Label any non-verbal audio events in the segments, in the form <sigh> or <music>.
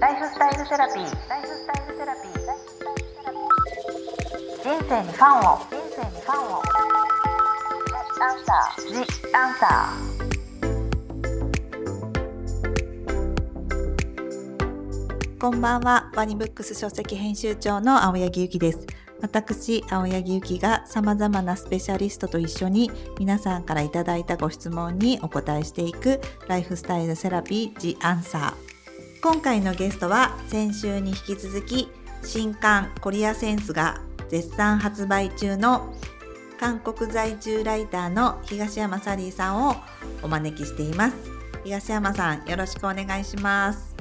ライフスタイルセラピー。ライフスタイルセラピー。人生にファンを。人生にファンを。アンサー。ジアンサこんばんは、ワニブックス書籍編集長の青柳ゆきです。私、青柳ゆきが様々なスペシャリストと一緒に皆さんからいただいたご質問にお答えしていくライフスタイルセラピー The Answer。今回のゲストは先週に引き続き新刊コリアセンスが絶賛発売中の韓国在住ライターの東山サリーさんをお招きしています。東山さん、よろしくお願いします。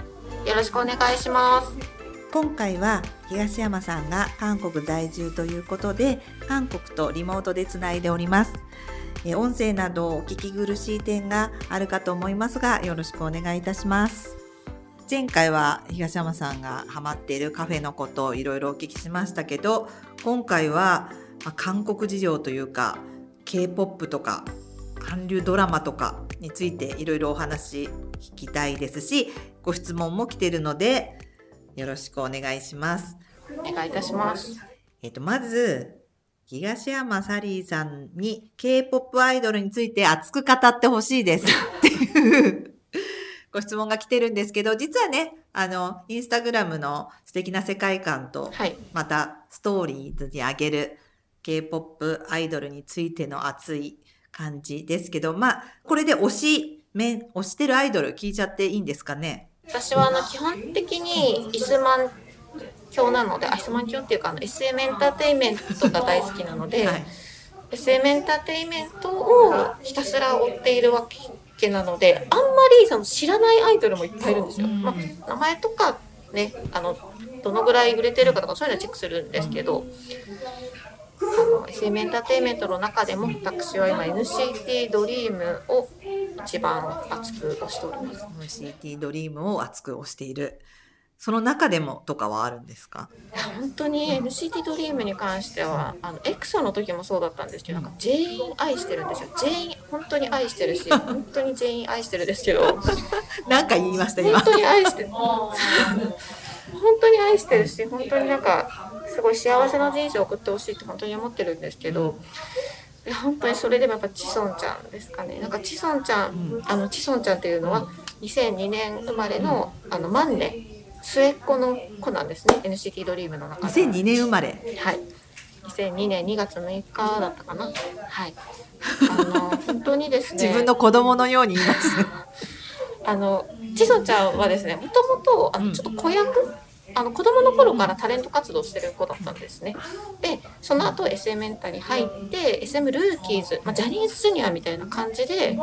よろしくお願いします。今回は東山さんが韓国在住ということで韓国とリモートでつないでおりますえ音声などお聞き苦しい点があるかと思いますがよろしくお願いいたします前回は東山さんがハマっているカフェのことをいろいろお聞きしましたけど今回はまあ韓国事情というか K-POP とか韓流ドラマとかについていろいろお話聞きたいですしご質問も来てるのでよろしくお願いします。お願いいたします。えっ、と、まず、東山サリーさんに K-POP アイドルについて熱く語ってほしいですっていうご質問が来てるんですけど、実はね、あの、インスタグラムの素敵な世界観と、はい。またストーリーズにあげる K-POP アイドルについての熱い感じですけど、まあ、これで推し、面、推してるアイドル聞いちゃっていいんですかね？私はあの基本的にイスマン教なので、あイスマン教っていうかあの SM エンターテインメントが大好きなので、はい。SM エンターテインメントをひたすら追っているわけなので、あんまりその知らないアイドルもいっぱいいるんですよ。うんまあ、名前とかね、あのどのぐらい売れてるかとかそういうのはチェックするんですけど。あの SM エンターテインメントの中でも私は今 NCT ドリームを一番熱く推しております。NCT ドリームを熱く推している。その中でもとかはあるんですか？本当に NCT ドリームに関してはあのエクソの時もそうだったんですけどなんか全員愛してるんですよ。全員本当に愛してるし <laughs> 本当に全員愛してるですけど。<laughs> なんか言いました今。本。当に愛してる。本当に愛してる <laughs> し本当になんかすごい幸せな人生を送ってほしいって本当に思ってるんですけど。いや本当にそれでもやっぱチソンちゃんですかね。なんかチソンちゃんあのチソンちゃんっていうのは2002年生まれのあの万年末っ子の子なんですね NCT ドリームの中で2002年生まれ。はい。2002年2月6日だったかな。はい。あの <laughs> 本当にですね。自分の子供のように言いますね。<laughs> あのちそちゃんはですね、もともとあうんのちょっと子役。あの子供の頃からタレント活動してる子だったんですね。で、その後 SM エンタに入って、SM ルーキーズ、まあ、ジャニーズジュニアみたいな感じで、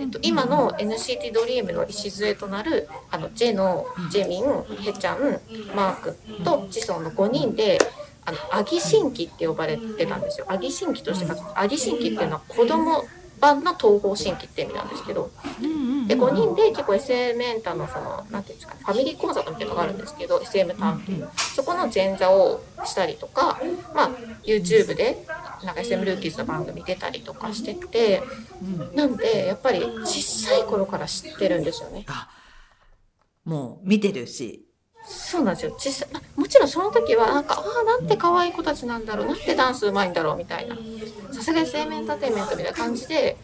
えっと、今の NCT ドリームの礎となるあのジェノ、ジェミン、ヘちゃん、マークとジソンの5人であのアギ新規って呼ばれてたんですよ。アギ新規としてアギ新規っていうのは子供版の東方新規って意味なんですけどで5人で結構 SM エンタのそのなんていうんですかねファミリーコンサートみたいなのがあるんですけど SM 担当そこの前座をしたりとか、まあ、YouTube でなんか SM ルーキーズの番組出たりとかしててなんでやっぱり小さい頃から知ってるんですよね。あ、もう見てるし。そうなんですよ。小さもちろんその時はなんかああなんて可愛い子たちなんだろうなんてダンスうまいんだろうみたいな。さすが SM エンターテインメントみたいな感じで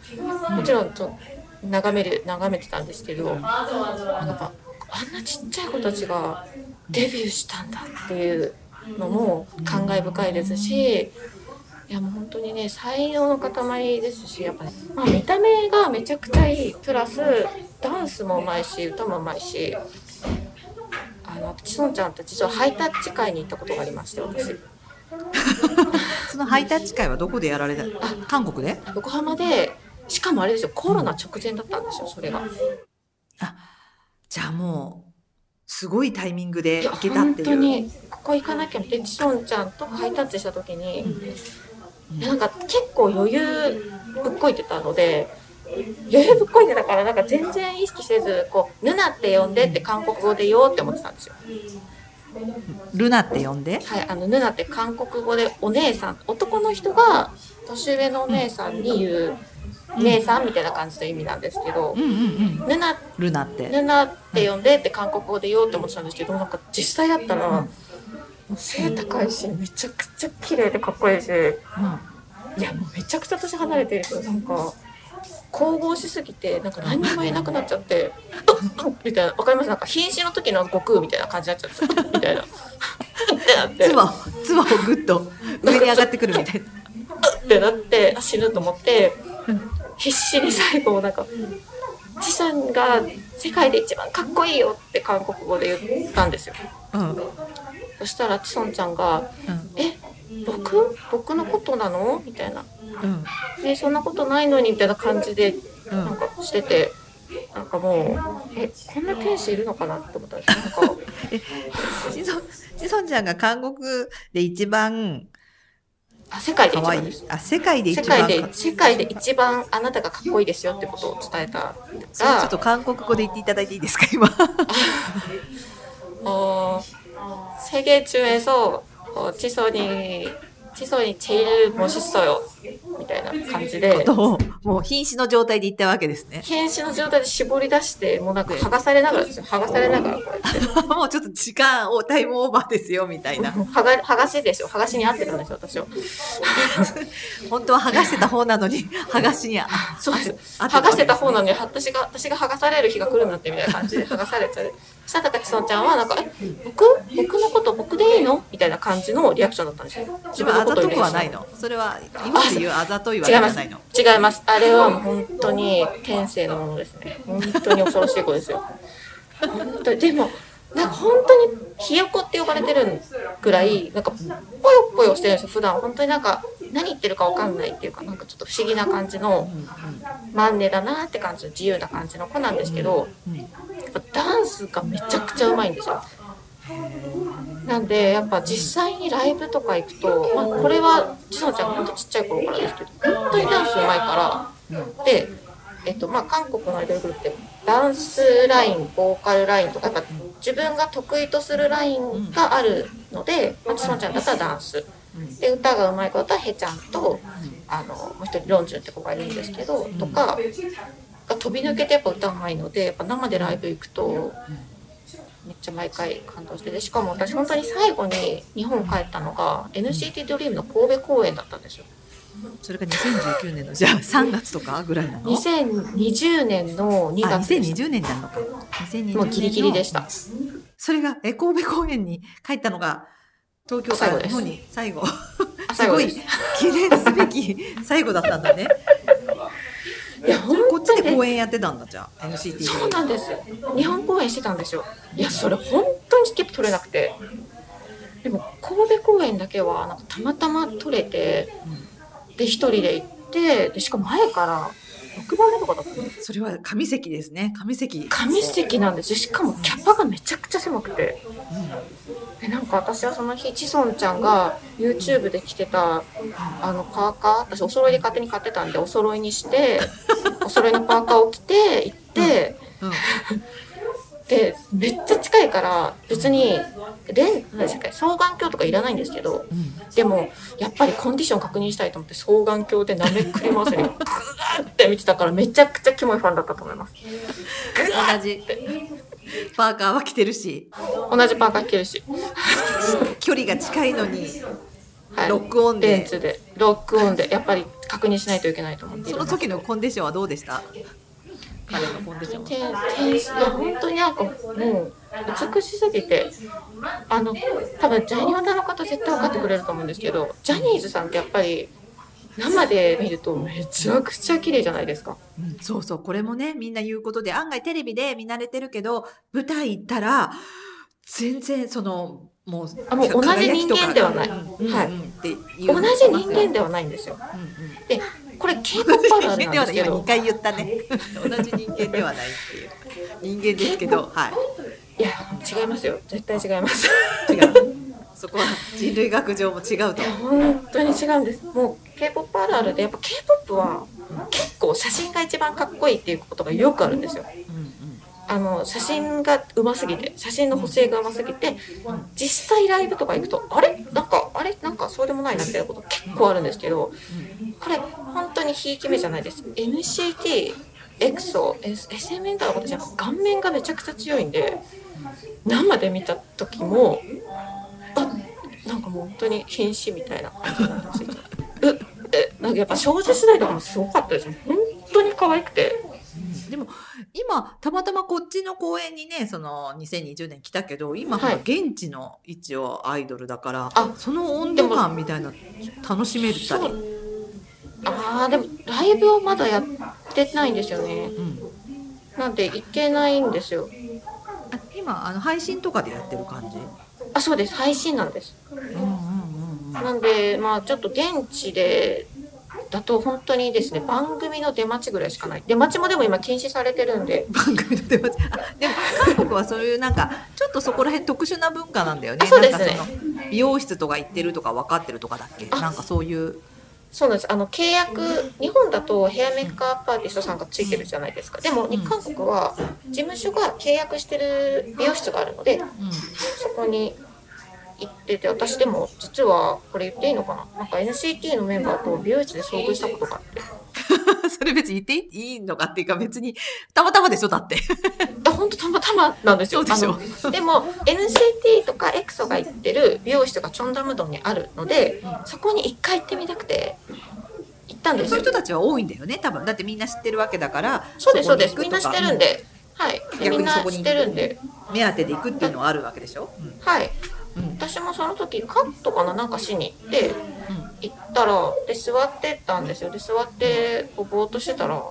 もちろんちょ眺める眺めてたんですけどなんかあんなちっちゃい子たちがデビューしたんだっていうのも感慨深いですしいやもう本当にね才能の塊ですしやっぱね、まあ、見た目がめちゃくちゃいい。プラスダンスもうまいし歌もうまいしあのちそんちゃんと実はハイタッチ会に行ったことがありまして私。<laughs> そのハイタッチ会はどこでやられた？韓国で？横浜でしかもあれですよコロナ直前だったんですよそれが。じゃあもう、すごいタイミングで行けたっ本ていう。当にここ行かなきゃでちそんちゃんとハイタッチした時に、いやなんか結構余裕ぶっこいてたので余裕ぶっこいてたからなんか全然意識せずこう「ヌナって呼んで」って韓国語で言おうって思ってたんですよ。ルナって呼んで？はい、あのヌナって韓国語でお姉さん。男の人が年上のお姉さんに言う姉さんみたいな感じの意味なんですけどうんうんうん。ヌナルナって。ヌナって呼んでって韓国語で言おうって思ってたんですけどなんか実際会ったら、もう背高いしめちゃくちゃ綺麗でかっこいいしいやもうめちゃくちゃ年離れてるけどなんか神々しすぎてなんか何にも言えなくなっちゃって <laughs> みたいな。わかります？なんか瀕死の時の悟空みたいな感じになっちゃってみたいな。ってなって。つばつばをぐっと上に上がってくるみたいな。ってなってあ死ぬと思って必死に最後なんか「チさんが世界で一番かっこいいよ」って韓国語で言ったんですよ。うん。うんそしたらチソンちゃんが「え僕僕のことなの?」みたいなうん「えそんなことないのに」みたいな感じでうんなんかしてて。なんかもうえこんな天使いるのかなって思ったんですよなんか<laughs> ちそちそんちゃんが韓国で一番あ世界で一可愛い番ですあ世界で一世番界で世界で一番あなたがかっこいいですよってことを伝えたそれちょっらと韓国語で言っていただいていいですか今 <laughs> 어, 세계 중에서 어, 지선이 지선이 제일 멋있어요. みたいな感じでことをもう瀕死の状態で言ったわけですね瀕死の状態で絞り出してもうなんか剥がされながらですよ剥がされながらこうやっ<laughs> てもうちょっと時間をタイムオーバーですよみたいな剥<laughs> が剥がしですよ剥がしに合ってるんですよ私は<laughs> 本当は剥がしてた方なのに剥がしにあそうですあ剥がしてた方なのに私が私が剥がされる日が来るなんてみたいな感じで剥がされちゃうそしたら高木そんちゃんはなんか「え僕僕のこと僕でいいの?」みたいな感じのリアクションだったんですよ自分のあ ざとくはないの。それは今で言うあざといはないの。違います。あれは本当に天性のものですね。本当に恐ろしい子ですよ。本当にでもなんか本当にひよこって呼ばれてるぐらいなんかぽよぽよしてるんですよ。普段。本当になんか何言ってるかわかんないっていうかなんかちょっと不思議な感じのマンネだなって感じの自由な感じの子なんですけどうん。やっぱダンスがめちゃくちゃうまいんですよなんでやっぱ実際にライブとか行くと、まあ、これはちのちゃんほんとちっちゃい頃からですけど本当にダンスうまいからで、えっとまあ、韓国のアイドルグループってダンスラインボーカルラインとかやっぱ自分が得意とするラインがあるので、まあ、ちのちゃんだったらダンス。で歌がうまい子だったらヘちゃんとあのもう一人ロンジュンって子がいるんですけどとかが飛び抜けてやっぱ歌うまいのでやっぱ生でライブ行くとめっちゃ毎回感動してでしかも私本当に最後に日本帰ったのが NCT ドリームの神戸公演だったんですよ。それが2019年のじゃあ3月とかぐらいなの？2020年の2あ月でした2020年なのか2020年のもうギリギリでした。それがえ神戸公園に帰ったのが東京最後です日本に最後あ <laughs> すごい。記念すべき最後だったんだねいやそれこっちで公演やってたんだじゃあ NCT そうなんです。日本公演してたんですよ。いや、それ本当にチケット取れなくて。でも、神戸公演だけは、なんかたまたま取れて、で、一人で行って、で、しかも前から、6番目とかだったそれは上席ですね上席紙席なんですよ。しかもキャパがめちゃくちゃ狭くて。でなんか私はその日、チソンちゃんが YouTube で着てた、あの、パーカー、私お揃いで勝手に買ってたんで、お揃いにして、<laughs> お揃いのパーカーを着て、行って、うんでめっちゃ近いから別にレン双眼鏡とかいらないんですけどうん。でもやっぱりコンディション確認したいと思って双眼鏡で舐めくり回すに <laughs> グーって見てたからめちゃくちゃキモいファンだったと思います。同じ。パーカーは着てるし。同じパーカー着てるし、距離が近いのにはい、ロックオンでで。ロックオンでやっぱり確認しないといけないと思ってその時のコンディションはどうでした？彼のコンディションいや本当になんかもう美しすぎてあの多分ジャニオタの方絶対分かってくれると思うんですけどジャニーズさんってやっぱり生で見るとめちゃくちゃ綺麗じゃないですか。うんそうそうこれもねみんな言うことで案外テレビで見慣れてるけど舞台行ったら全然そのもうあもう同じ人間ではない。はいうん。って同じ人間ではないんですよ。でこれある人間ではなんですけど。2回言ったね同じ人間ではないっていう人間ですけどはい。いや違いますよ。絶対違います。違う。そこは人類学上も違うと。本当に違うんです。もう K-POP あるあるでやっぱ K-POP は結構写真が一番かっこいいっていうことがよくあるんですよ。うんあの写真がうますぎて写真の補正がうますぎて実際ライブとか行くとあれ？なんかあれ？なんかそうでもないなみたいなこと結構あるんですけどこれ本当ににひいき目じゃないです。NCT エクソ SM エンタの子たちは顔面がめちゃくちゃ強いんで生で見た時もあなんかもう本当に瀕死みたいな感じなんですようえなんかやっぱ少女時代とかもすごかったです。本当に可愛くて。でも今たまたまこっちの公演にねその2020年来たけど今はい。現地の一応アイドルだから、あその温度感みたいな楽しめるたり。そうあーでもライブをまだやってないんですよね。うん、なんで行けないんですよ。あ今あの配信とかでやってる感じ？あそうです。配信なんです。うんうんうんうん。なんでまあちょっと現地でだと本当にですね番組の出待ちぐらいしかない。出待ちもでも今禁止されてるんで。番組の出待ち。あでも韓国はそういうなんかちょっとそこら辺特殊な文化なんだよね。あそうですね。美容室とか行ってるとか分かってるとかだっけ？あなんかそういう。そうなんです。あの契約日本だとヘアメイクアップアーティストさんがついてるじゃないですか。でもん韓国は事務所が契約してる美容室があるのでうん。そこに行ってて私でも実はこれ言っていいのかな？なんか NCT のメンバーと美容室で遭遇したことがあって <laughs> それ別に言っていいのかっていうか別にたまたまでしょだって <laughs> 本当たまたまなんですよ。でしょでも NCT とかエクソが行ってる美容室がチョンダムドンにあるので、そこに一回行ってみたくて行ったんですよそういう。人たちは多いんだよね多分だってみんな知ってるわけだからそうですそうです。みんな知ってるんで、はい。で逆にそこに知ってるんで、目当てで行くっていうのはあるわけでしょ、うんはい。うん。私もその時カットかななんかしに行って行ったらで座ってたんですよ。で座ってこうぼーっとしてたら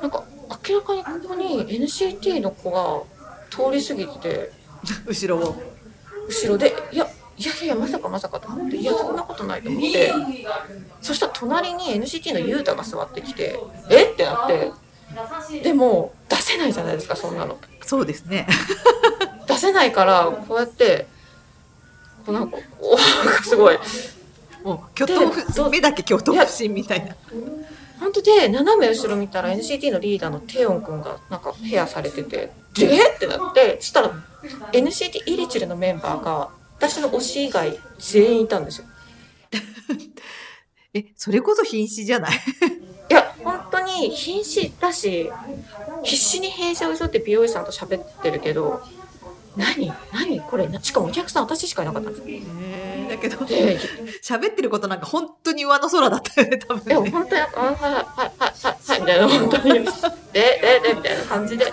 なんか明らかにここに NCT の子が通り過ぎてて。<laughs> 後ろを。後ろでいやいやいやまさかまさかと。思っていやそんなことないと思って。そしたら隣に NCT のユータが座ってきてえ？ってなって。でも出せないじゃないですかそんなの。そうですね。<laughs> 出せないからこうやってなんかこうなんかすごいもう巨頭目だけ巨頭不審みたいな。本当で斜め後ろ見たら NCT のリーダーのテヨンくんがなんかヘアされててでえってなってそしたら NCT イリチルのメンバーが私の推し以外全員いたんですよ。<laughs> えそれこそ瀕死じゃない？<laughs> いや、本当に瀕死だし、必死に弊社を急って美容師さんと喋ってるけど、何？何？これ？なしかもお客さん私しかいなかったんです。よ。だけどで、喋ってることなんか本当に上の空だったよね多でも分ね本当に、あはいはいはいはいはいみたいな、本当に、で、で、で、みたいな感じで。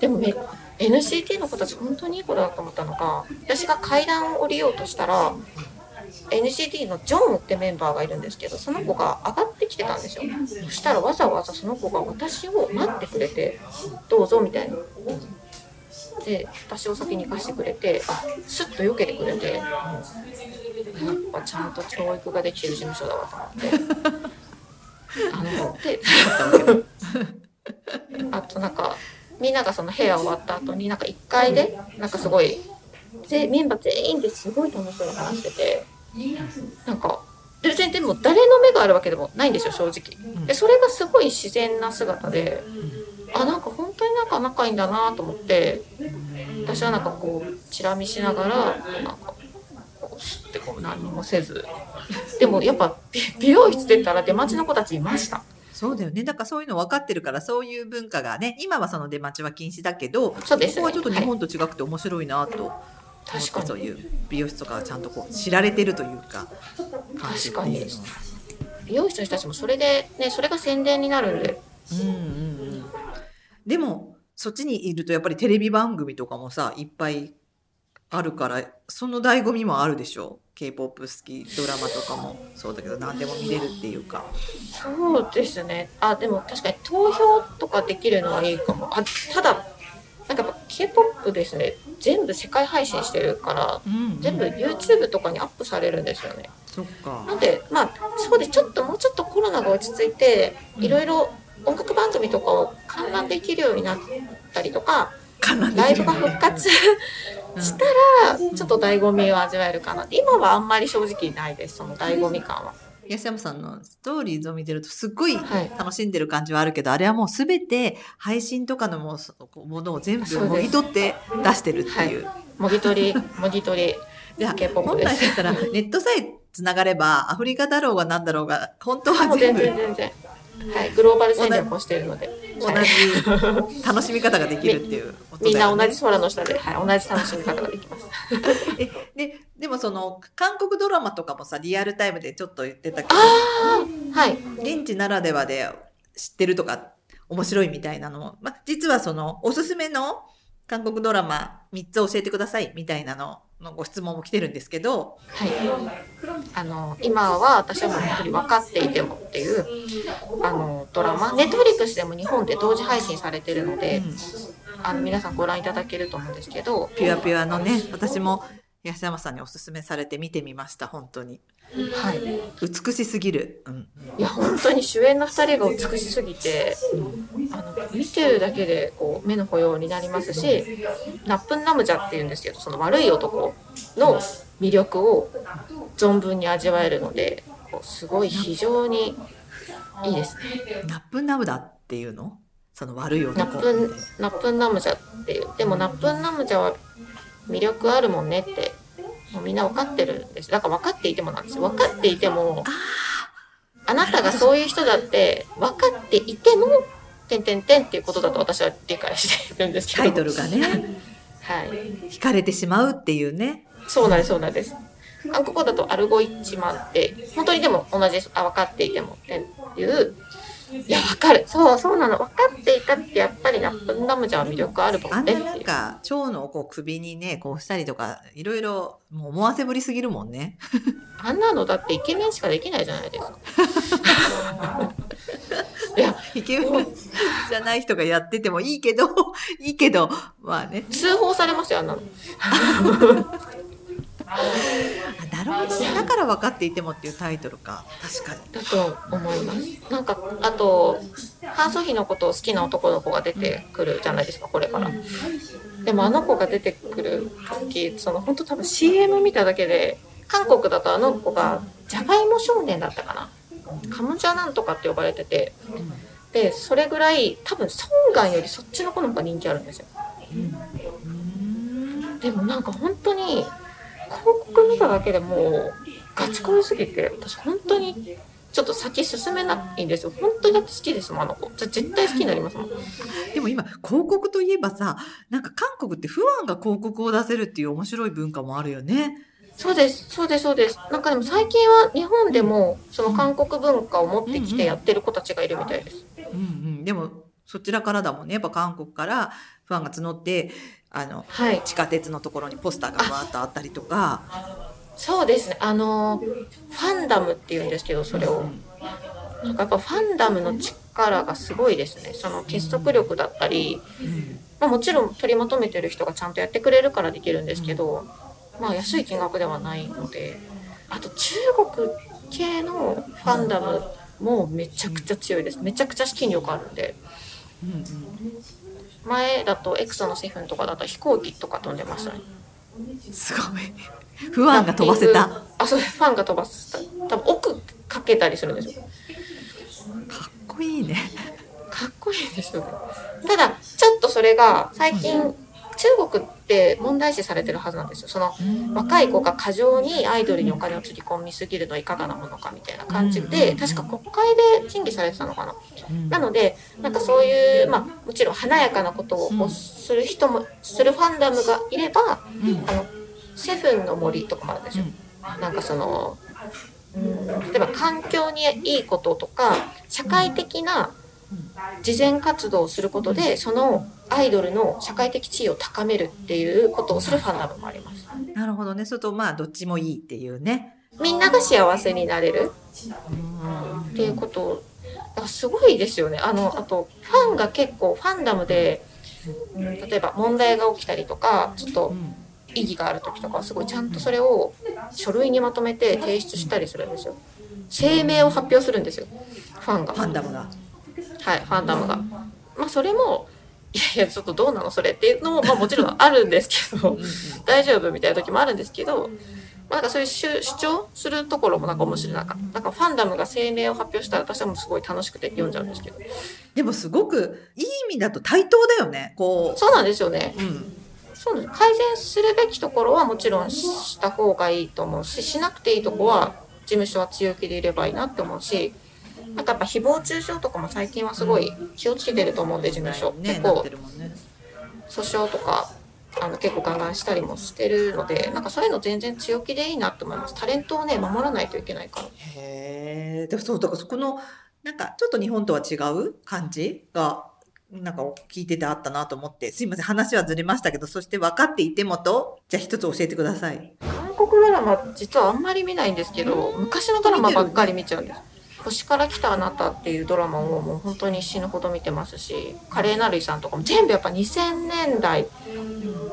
でもね、NCT の子たち本当にいい子だと思ったのが、私が階段を降りようとしたら、NCT のジョンってメンバーがいるんですけどその子が上がってきてたんですよ。そしたらわざわざその子が私を待ってくれてどうぞみたいなで私を先に行かしてくれてあスッと避けてくれてやっぱちゃんと教育ができてる事務所だわと思って。あのであとなんかみんながその部屋終わった後になんか1階でなんかすごいぜメンバー全員ですごい楽しそうに話しててなんか別にでも誰の目があるわけでもないんですよ正直。でそれがすごい自然な姿であなんか本当になんか仲いいんだなと思って私はなんかこうチラ見しながらなんかこう吸ってこう何もせず。でもやっぱ美美容室出たら出待ちの子たちいました。そうだよね。だからそういうの分かってるからそういう文化がね今はその出待ちは禁止だけどそうですね。ここはちょっと日本と違くて面白いなと、確かに。そういう美容室とかがちゃんとこう知られてるというか確かに。美容室の人たちもそれでねそれが宣伝になるんで。うんでもそっちにいるとやっぱりテレビ番組とかもさいっぱいあるからその醍醐味もあるでしょ？K p o p 好きドラマとかも。そうだけど何でも見れるっていうか。そうですね。あでも確かに投票とかできるのはいいかも。あただなんかやっぱ k p o p ですね。全部世界配信してるからうん全部 YouTube とかにアップされるんですよね。そっか。なんでまあそうでちょっともうちょっとコロナが落ち着いていろいろ音楽番組とかを観覧できるようになったりとかライブが復活したらちょっと醍醐味を味わえるかな。って今はあんまり正直ないですその醍醐味感は。安山さんのストーリーズを見てるとすっごいはい。楽しんでる感じはあるけど、あれはもうすべて配信とかのもうものを全部もぎ取って出してるっていう。もぎ取りもぎ取りじゃあ本です。来だったらネットさえつながればアフリカだろうがなんだろうが本当は全部然全然はい、グローバル戦略をしているので、同はい。じ楽しみ方ができるっていうことみんな同じ空の下で、はい、同じ楽しみ方ができます。<laughs> えででもその韓国ドラマとかもさリアルタイムでちょっと言ってたけど。はい、現地ならではで知ってるとか面白いみたいなのも、まあ、実はそのおすすめの韓国ドラマ3つ教えてくださいみたいなののご質問も来てるんですけど、はい、あの今は私はもう本当に分かっていてもっていうあのドラマネットフリックスでも日本で同時配信されてるので、あの皆さんご覧いただけると思うんですけど、ピュアピュアのね私も東山さんにおすすめされて見てみました本当に。はい、美しすぎる、うん、いや本当に主演の2人が美しすぎてあの見てるだけでこう目の保養になりますしナップンナムジャっていうんですけどその悪い男の魅力を存分に味わえるのでこうすごい非常にいいですね。ナップンナムダっていうの？その悪い男。ナップンナップンナムジャっていう。でもナップンナムジャは魅力あるもんねってもうみんな分かってるんです。だから分かっていてもなんですよ。分かっていてもあなたがそういう人だって分かっていても「てんてんてん」っていうことだと私は理解してるんですけど。タイトルがね。はい。惹かれてしまうっていうね。そうなんですそうなんです。韓国語だとアルゴイッチマンって本当にでも同じあ分かっていてもっていういや分かる。そうそうなの。分かっていたってやっぱりナップンナムジャは魅力あるもあんななんか蝶のこう首にねこうしたりとかいろいろもう思わせぶりすぎるもんね。あんなのだってイケメンしかできないじゃないですか。<laughs> いや、イケメンじゃない人がやっててもいいけどいいけどまあね。通報されますよ、あんなの。<laughs> あなるほどねだから分かっていてもっていうタイトルか確かにだと思います。なんか、あと、ハン・ソヒのことを好きな男の子が出てくるじゃないですか、これから。でもあの子が出てくる時、その本当多分 CM 見ただけで、韓国だとあの子がジャガイモ少年だったかな。カムジャなんとかって呼ばれてて、で、それぐらい多分ソンガンよりそっちの子の方が人気あるんですよ。でもなんか本当に広告見ただけでもうガチ恋すぎて私本当にちょっと先進めないんですよ。本当にだって好きですもんあの子。じゃ絶対好きになりますもん。でも今広告といえばさなんか韓国って不安が広告を出せるっていう面白い文化もあるよね。そうです。そうですそうです。なんかでも最近は日本でもその韓国文化を持ってきてやってる子たちがいるみたいです。うんうん。でもそちらからだもんね。やっぱ韓国からファンが募ってあのはい。地下鉄のところにポスターがバーッとあったりとか。そうですね。あのファンダムっていうんですけどそれを。なんかやっぱファンダムの力がすごいですね。その結束力だったりうん。まあ、もちろん取りまとめてる人がちゃんとやってくれるからできるんですけど、まあ安い金額ではないので。あと中国系のファンダムもめちゃくちゃ強いです。めちゃくちゃ資金力あるんで。うんうん前だとエクソのセフンとかだったら飛行機とか飛んでましたね。すごい。不安が飛ばせた。かあそうファンが飛ばせた多分奥かけたりするんですよ。っこいいね。かっこいいですよね。ただちょっとそれが最近中国って問題視されてるはずなんですよ。その若い子が過剰にアイドルにお金をつぎ込みすぎるのはいかがなものかみたいな感じで確か国会で審議されてたのかな。なのでなんかそういうまあもちろん華やかなことをする人もするファンダムがいればあのセブンの森とかもあるんですよ。なんかそのうん例えば環境にいいこととか社会的な慈善活動をすることでそのアイドルの社会的地位を高めるっていうことをするファンダムもあります。なるほどね。それとまあどっちもいいっていうね。みんなが幸せになれる。っていうこと。すごいですよね。あのあとファンが結構ファンダムで、うん、例えば問題が起きたりとかちょっと意義がある時とかはすごいちゃんとそれを書類にまとめて提出したりするんですよ。声明を発表するんですよ。ファンが。ファンダムが。はい、ファンダムが。まあ、それも、いやいや、ちょっとどうなのそれっていうのも、まあもちろんあるんですけど、大丈夫みたいな時もあるんですけど、まあ、なんかそういう主主張するところもなんか面白い。なんか、なんかファンダムが声明を発表したら私はもうすごい楽しくて読んじゃうんですけど。でもすごくいい意味だと対等だよねこそうなんですよね。う、うん、そうなんです。改善するべきところはもちろんした方がいいと思うし、しなくていいとこは事務所は強気でいればいいなって思うし、なんかやっぱ誹謗中傷とかも最近はすごい気をつけてると思うんで事務所、結構訴訟とかあの結構ガンガンしたりもしてるのでなんかそういうの全然強気でいいなと思います。タレントをね守らないといけないから。へえでもそうだからそこのなんかちょっと日本とは違う感じがなんか聞いててあったなと思ってすいません話はずれましたけどそして分かっていてもとじゃあ一つ教えてください。韓国ドラマ実はあんまり見ないんですけど昔のドラマばっかり見ちゃうんです星から来たあなたっていうドラマをもう本当に死ぬほど見てますし華麗なる遺産とかも全部やっぱ2000年代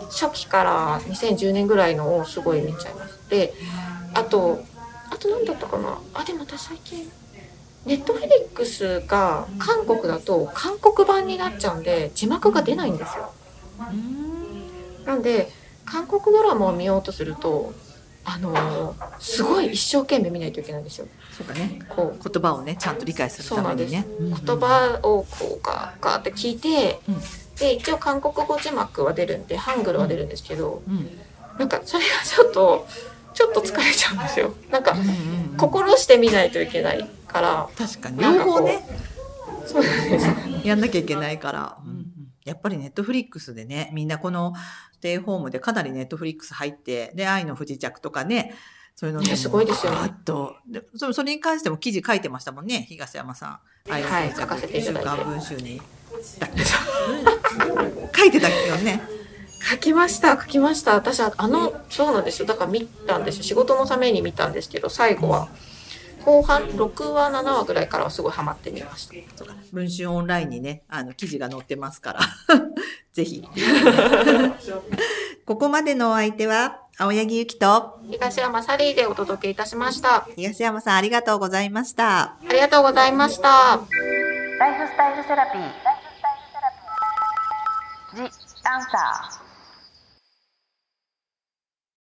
初期から2010年ぐらいのをすごい見ちゃいます。であとあと何だったかな？あでも私最近ネットフリックスが韓国だと韓国版になっちゃうんで字幕が出ないんですよ。なんで韓国ドラマを見ようとするとあのーすごい一生懸命見ないといけないんですよ。そうかね。こう。言葉をねちゃんと理解するためにね。言葉をこうガーガーって聞いて、うん。で一応韓国語字幕は出るんでハングルは出るんですけど、うん。うん。なんかそれがちょっとちょっと疲れちゃうんですよ。なんかうんうんうん心して見ないといけないから、確かに。両方ね。そうなんです。ね。やんなきゃいけないから、やっぱりネットフリックスでねみんなこのステイホームでかなりネットフリックス入ってで愛の不時着とかねそういうのねすごいですよね。と。でそそれに関しても記事書いてましたもんね東山さん。愛の不時着、はい週刊文春に。だっけ書いてたっけよね。書きました書きました。私はあのそうなんですよ。だから見たんですよ。仕事のために見たんですけど最後は後半6話7話ぐらいからはすごいハマってみました。文春オンラインにねあの記事が載ってますから。<laughs> ぜひ。<laughs> ここまでのお相手は青柳ゆきと東山サリーでお届けいたしました。東山さんありがとうございました。ありがとうございました。ライフスタイルセラピー。ジ・アンサー。